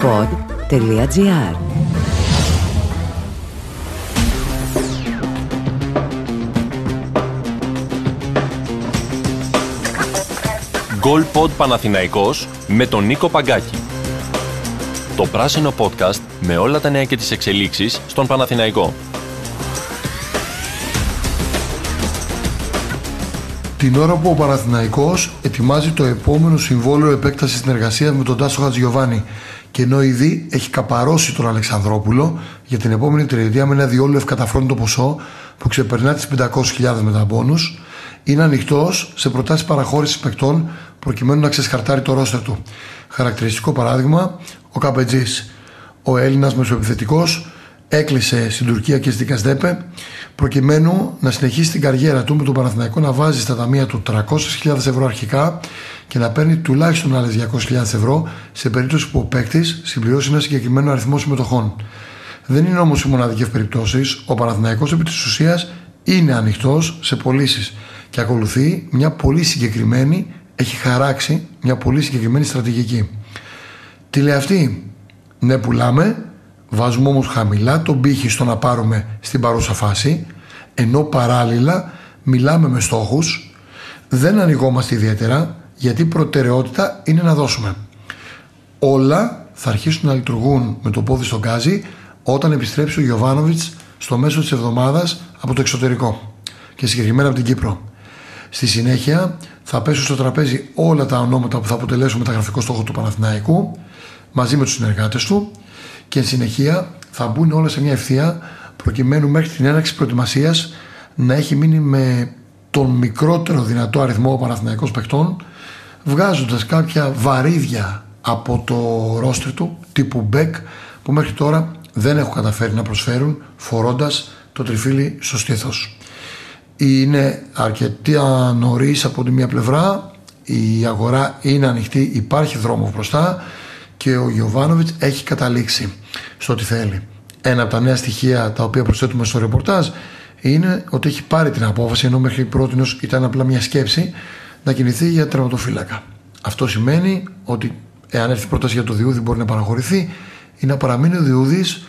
golpod.gr Goal Παναθηναϊκός με τον Νίκο Παγκάκη. Το πράσινο podcast με όλα τα νέα και τις εξελίξεις στον Παναθηναϊκό. Την ώρα που ο Παναθηναϊκός ετοιμάζει το επόμενο συμβόλαιο επέκτασης συνεργασίας με τον Τάσο Χατζιωβάνη και ενώ ήδη έχει καπαρώσει τον Αλεξανδρόπουλο για την επόμενη τριετία με ένα διόλου ευκαταφρόνητο ποσό που ξεπερνά τις 500.000 μεταμπόνους, είναι ανοιχτός σε προτάσεις παραχώρησης παικτών προκειμένου να ξεσχαρτάρει το ρόστερ του. Χαρακτηριστικό παράδειγμα, ο Καπετζή, ο Έλληνας μεσοεπιθετικός, έκλεισε στην Τουρκία και στην Κασδέπε προκειμένου να συνεχίσει την καριέρα του με τον Παναθηναϊκό να βάζει στα ταμεία του 300.000 ευρώ αρχικά και να παίρνει τουλάχιστον άλλες 200.000 ευρώ σε περίπτωση που ο παίκτης συμπληρώσει ένα συγκεκριμένο αριθμό συμμετοχών. Δεν είναι όμως οι μοναδικές περιπτώσεις. Ο Παναθηναϊκός επί της ουσίας είναι ανοιχτός σε πωλήσεις και ακολουθεί μια πολύ συγκεκριμένη, έχει χαράξει μια πολύ συγκεκριμένη στρατηγική. Τι λέει αυτή, ναι πουλάμε, βάζουμε όμως χαμηλά τον πύχη στο να πάρουμε στην παρούσα φάση, ενώ παράλληλα μιλάμε με στόχους, δεν ανοιγόμαστε ιδιαίτερα, γιατί προτεραιότητα είναι να δώσουμε. Όλα θα αρχίσουν να λειτουργούν με το πόδι στον γκάζι όταν επιστρέψει ο Γιωβάνοβιτς στο μέσο της εβδομάδας από το εξωτερικό και συγκεκριμένα από την Κύπρο. Στη συνέχεια θα πέσουν στο τραπέζι όλα τα ονόματα που θα αποτελέσουν μεταγραφικό στόχο του Παναθηναϊκού μαζί με τους συνεργάτες του και εν συνεχεία θα μπουν όλα σε μια ευθεία προκειμένου μέχρι την έναρξη προετοιμασίας να έχει μείνει με τον μικρότερο δυνατό αριθμό Παναθηναϊκός παιχτών βγάζοντας κάποια βαρύδια από το ρόστρι του τύπου Μπεκ που μέχρι τώρα δεν έχουν καταφέρει να προσφέρουν φορώντας το τριφύλι στο στήθος είναι αρκετά νωρίς από τη μία πλευρά. Η αγορά είναι ανοιχτή, υπάρχει δρόμο μπροστά και ο Γιωβάνοβιτς έχει καταλήξει στο τι θέλει. Ένα από τα νέα στοιχεία τα οποία προσθέτουμε στο ρεπορτάζ είναι ότι έχει πάρει την απόφαση, ενώ μέχρι πρώτη ήταν απλά μια σκέψη, να κινηθεί για τερματοφύλακα. Αυτό σημαίνει ότι εάν έρθει πρόταση για το Διούδη μπορεί να παραχωρηθεί ή να παραμείνει ο Διούδης,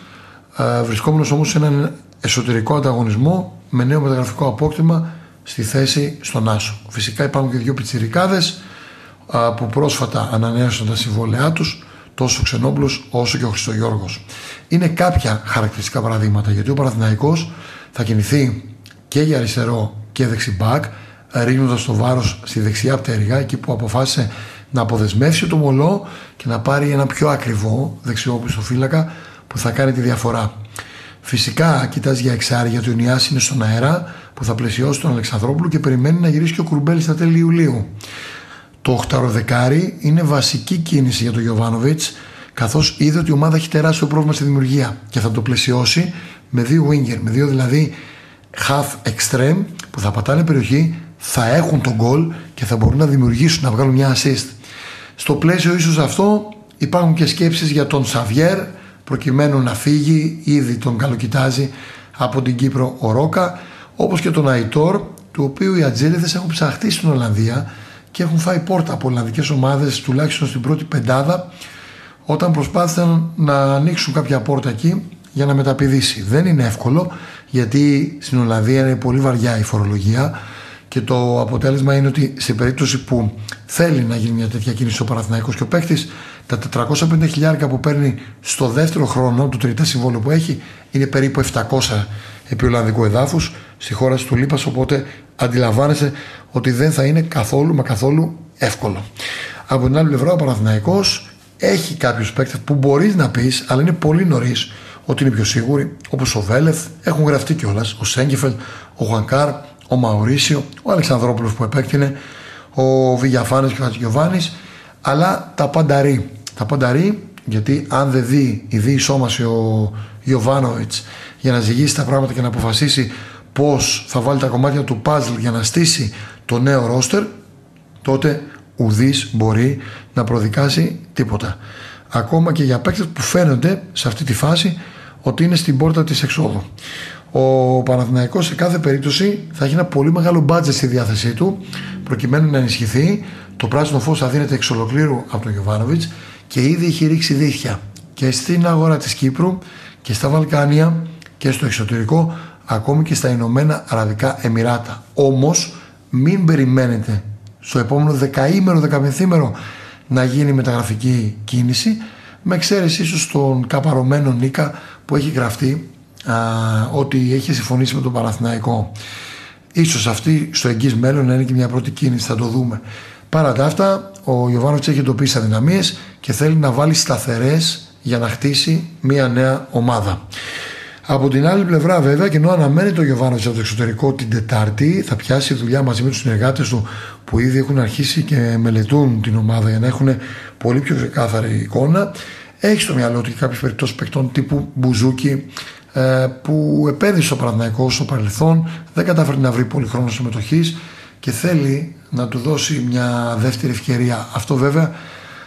ε, βρισκόμενος όμως σε έναν εσωτερικό ανταγωνισμό με νέο μεταγραφικό απόκτημα στη θέση στον Άσο. Φυσικά υπάρχουν και δύο πιτσιρικάδες που πρόσφατα ανανέωσαν τα συμβόλαιά τους τόσο ο Ξενόπουλος όσο και ο Χριστογιώργος. Είναι κάποια χαρακτηριστικά παραδείγματα γιατί ο Παναθηναϊκός θα κινηθεί και για αριστερό και δεξιμπάκ ρίχνοντας το βάρος στη δεξιά πτέρυγα εκεί που αποφάσισε να αποδεσμεύσει το μολό και να πάρει ένα πιο ακριβό δεξιόπιστο φύλακα που θα κάνει τη διαφορά. Φυσικά κοιτάζει για εξάρι γιατί ο Νιάς είναι στον αέρα που θα πλαισιώσει τον Αλεξανδρόπουλο και περιμένει να γυρίσει και ο Κουρμπέλης στα τέλη Ιουλίου. Το 8 δεκάρι είναι βασική κίνηση για τον Γιωβάνοβιτς καθώς είδε ότι η ομάδα έχει τεράστιο πρόβλημα στη δημιουργία και θα το πλαισιώσει με δύο winger, με δύο δηλαδή half extreme που θα πατάνε περιοχή, θα έχουν τον goal και θα μπορούν να δημιουργήσουν, να βγάλουν μια assist. Στο πλαίσιο ίσως αυτό υπάρχουν και σκέψεις για τον Σαβιέρ προκειμένου να φύγει, ήδη τον καλοκοιτάζει από την Κύπρο ο Ρόκα, όπως και τον Αϊτόρ, του οποίου οι Ατζέλιδες έχουν ψαχτεί στην Ολλανδία και έχουν φάει πόρτα από Ολλανδικές ομάδες τουλάχιστον στην πρώτη πεντάδα όταν προσπάθησαν να ανοίξουν κάποια πόρτα εκεί για να μεταπηδήσει. Δεν είναι εύκολο γιατί στην Ολλανδία είναι πολύ βαριά η φορολογία και το αποτέλεσμα είναι ότι σε περίπτωση που θέλει να γίνει μια τέτοια κίνηση ο Παναθηναϊκός και ο παίκτης, τα 450 χιλιάρικα που παίρνει στο δεύτερο χρόνο του τρίτα συμβόλου που έχει είναι περίπου 700 επί Ολλανδικού εδάφους στη χώρα του Λίπα. Οπότε αντιλαμβάνεσαι ότι δεν θα είναι καθόλου μα καθόλου εύκολο. Από την άλλη πλευρά, ο Παναθηναϊκός έχει κάποιους παίκτες που μπορείς να πεις, αλλά είναι πολύ νωρίς ότι είναι πιο σίγουροι, όπως ο Βέλεθ, έχουν γραφτεί κιόλας, ο Σέγκεφελ, ο Γουανκάρ, ο Μαουρίσιο, ο Αλεξανδρόπουλος που επέκτηνε, ο Βηγιαφάνης και ο Χατζιωβάνη, αλλά τα πανταρί. Τα πανταρί, γιατί αν δεν δει η δει σώμαση ο Ιωβάνοβιτ για να ζυγίσει τα πράγματα και να αποφασίσει πώς θα βάλει τα κομμάτια του puzzle για να στήσει το νέο ρόστερ, τότε ουδής μπορεί να προδικάσει τίποτα. Ακόμα και για παίκτες που φαίνονται σε αυτή τη φάση ότι είναι στην πόρτα της εξόδου. Ο Παναθηναϊκός σε κάθε περίπτωση θα έχει ένα πολύ μεγάλο μπάτζετ στη διάθεσή του προκειμένου να ενισχυθεί. Το πράσινο φως θα δίνεται εξ ολοκλήρου από τον Γιωβάνοβιτς και ήδη έχει ρίξει δίχτυα. και στην αγορά της Κύπρου και στα Βαλκάνια και στο εξωτερικό ακόμη και στα Ηνωμένα Αραβικά Εμμυράτα. Όμως μην περιμένετε στο επόμενο δεκαήμερο, δεκαπενθήμερο να γίνει μεταγραφική κίνηση με εξαίρεση ίσως τον καπαρωμένο Νίκα που έχει γραφτεί α, ότι έχει συμφωνήσει με τον Παναθηναϊκό. Ίσως αυτή στο εγγύς μέλλον να είναι και μια πρώτη κίνηση, θα το δούμε. Παρά τα αυτά, ο Ιωβάνοβιτς έχει εντοπίσει αδυναμίες και θέλει να βάλει σταθερές για να χτίσει μια νέα ομάδα. Από την άλλη πλευρά, βέβαια, και ενώ αναμένει το Γιωβάνοβιτ από το εξωτερικό την Τετάρτη, θα πιάσει δουλειά μαζί με τους συνεργάτες του που ήδη έχουν αρχίσει και μελετούν την ομάδα για να έχουν πολύ πιο ξεκάθαρη εικόνα. Έχει στο μυαλό του και κάποιες περιπτώσεις παιχτών τύπου Μπουζούκι ε, που επέδειξε στο Παναθηναϊκό στο παρελθόν, δεν κατάφερε να βρει πολύ χρόνο συμμετοχής και θέλει να του δώσει μια δεύτερη ευκαιρία. Αυτό βέβαια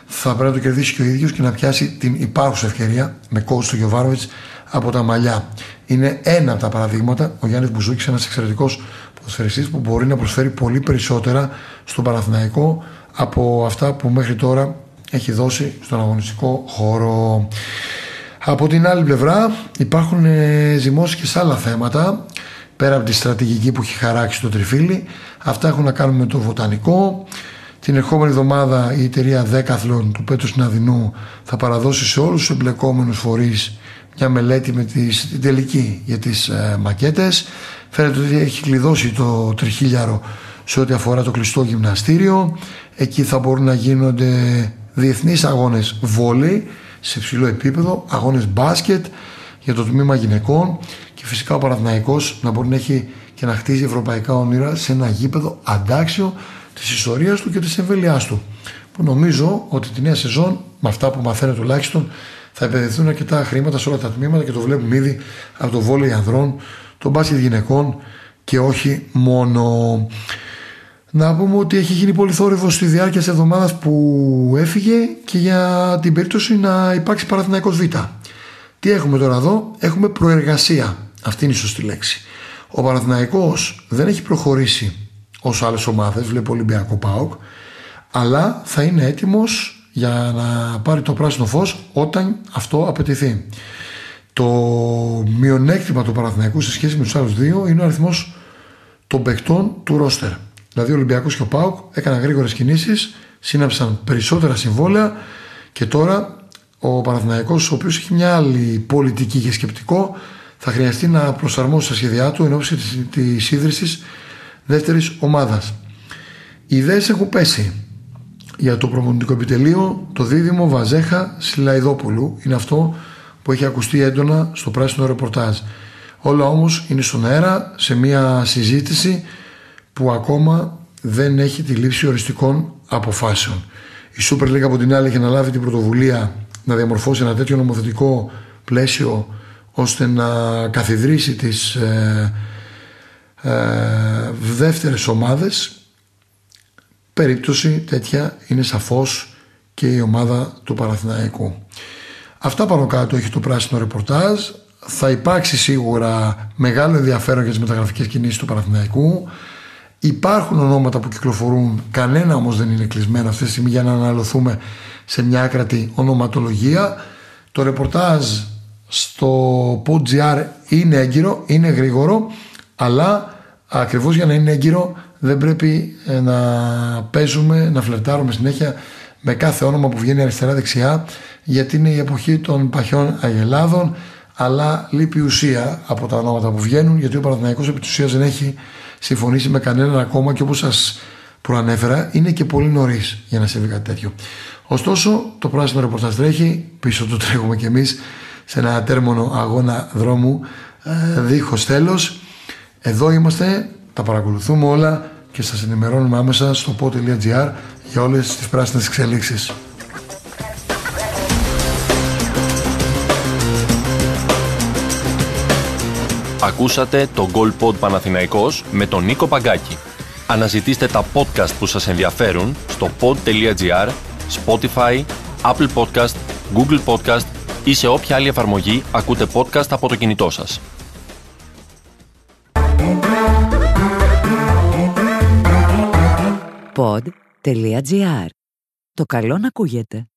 θα πρέπει να το κερδίσει και ο ίδιος και να πιάσει την υπάρχουσα ευκαιρία με κόστο του Γιωβάνοβιτς από τα μαλλιά. Είναι ένα από τα παραδείγματα. Ο Γιάννης Μπουζούκης, ένας εξαιρετικός ποδοσφαιριστής που μπορεί να προσφέρει πολύ περισσότερα στον Παναθηναϊκό από αυτά που μέχρι τώρα έχει δώσει στον αγωνιστικό χώρο. Από την άλλη πλευρά υπάρχουν ε, ζυμώσεις και σε άλλα θέματα πέρα από τη στρατηγική που έχει χαράξει το Τριφύλι. Αυτά έχουν να κάνουν με το βοτανικό. Την ερχόμενη εβδομάδα η εταιρεία Δέκαθλων του Πέτρου Συναδεινού θα παραδώσει σε όλους τους εμπλεκόμενους φορείς μια μελέτη με τις, την τελική για τις ε, μακέτες. Φαίνεται ότι έχει κλειδώσει το τριχίλιαρο σε ό,τι αφορά το κλειστό γυμναστήριο. Εκεί θα μπορούν να γίνονται διεθνείς αγώνες βόλεϊ σε ψηλό επίπεδο, αγώνες μπάσκετ για το τμήμα γυναικών και φυσικά ο Παναθηναϊκός να μπορεί να έχει και να χτίζει ευρωπαϊκά όνειρα σε ένα γήπεδο αντάξιο της ιστορίας του και της εμβέλειάς του που νομίζω ότι τη νέα σεζόν με αυτά που μαθαίνω τουλάχιστον θα επενδυθούν αρκετά χρήματα σε όλα τα τμήματα και το βλέπουμε ήδη από το βόλεϊ ανδρών, το μπάσκετ γυναικών και όχι μόνο. Να πούμε ότι έχει γίνει πολύ θόρυβος στη διάρκεια της εβδομάδας που έφυγε και για την περίπτωση να υπάρξει Παναθηναϊκός Β. Τι έχουμε τώρα εδώ, έχουμε προεργασία. Αυτή είναι η σωστή λέξη. Ο Παναθηναϊκός δεν έχει προχωρήσει όσο άλλες ομάδες, βλέπω Ολυμπιακό Πάοκ, αλλά θα είναι έτοιμος για να πάρει το πράσινο φως όταν αυτό απαιτηθεί. Το μειονέκτημα του Παναθηναϊκού σε σχέση με τους άλλους δύο είναι ο αριθμός των παιχτών του ρόστερ. Δηλαδή ο Ολυμπιακός και ο ΠΑΟΚ έκαναν γρήγορες κινήσεις, σύναψαν περισσότερα συμβόλαια και τώρα ο Παναθηναϊκός ο οποίος έχει μια άλλη πολιτική και σκεπτικό θα χρειαστεί να προσαρμόσει τα σχέδιά του εν ώψη της ίδρυσης δεύτερης ομάδας. Οι ιδέες έχουν πέσει για το προπονητικό επιτελείο το δίδυμο Βαζέχα Σιλαϊδόπουλου είναι αυτό που έχει ακουστεί έντονα στο πράσινο ρεπορτάζ. Όλα όμως είναι στον αέρα σε μια συζήτηση που ακόμα δεν έχει τη λήψη οριστικών αποφάσεων. Η Super League από την άλλη έχει αναλάβει την πρωτοβουλία να διαμορφώσει ένα τέτοιο νομοθετικό πλαίσιο ώστε να καθιδρύσει τις ε, ε, δεύτερες ομάδες περίπτωση τέτοια είναι σαφώς και η ομάδα του Παναθηναϊκού. Αυτά πάνω κάτω έχει το πράσινο ρεπορτάζ. Θα υπάρξει σίγουρα μεγάλο ενδιαφέρον για τις μεταγραφικές κινήσεις του Παναθηναϊκού. Υπάρχουν ονόματα που κυκλοφορούν, κανένα όμως δεν είναι κλεισμένο αυτή τη στιγμή για να αναλωθούμε σε μια άκρατη ονοματολογία. Το ρεπορτάζ στο PodGR είναι έγκυρο, είναι γρήγορο, αλλά ακριβώς για να είναι έγκυρο δεν πρέπει ε, να παίζουμε, να φλερτάρουμε συνέχεια με κάθε όνομα που βγαίνει αριστερά-δεξιά γιατί είναι η εποχή των παχιών αγελάδων αλλά λείπει ουσία από τα ονόματα που βγαίνουν γιατί ο Παναθηναϊκός επί της δεν έχει συμφωνήσει με κανέναν ακόμα και όπως σας προανέφερα είναι και πολύ νωρίς για να συμβεί κάτι τέτοιο. Ωστόσο το πράσινο ρεπορτάζ τρέχει, πίσω του τρέχουμε κι εμείς σε ένα τέρμονο αγώνα δρόμου ε, δίχως τέλος. Εδώ είμαστε, τα παρακολουθούμε όλα και σας ενημερώνουμε άμεσα στο pod.gr για όλες τις πράσινες εξελίξεις. Ακούσατε το Goal Pod Παναθηναϊκός με τον Νίκο Παγκάκη. Αναζητήστε τα podcast που σας ενδιαφέρουν στο pod.gr, Spotify, Apple Podcast, Google Podcast ή σε όποια άλλη εφαρμογή ακούτε podcast από το κινητό σας. pod.gr. Το καλό να ακούγεται.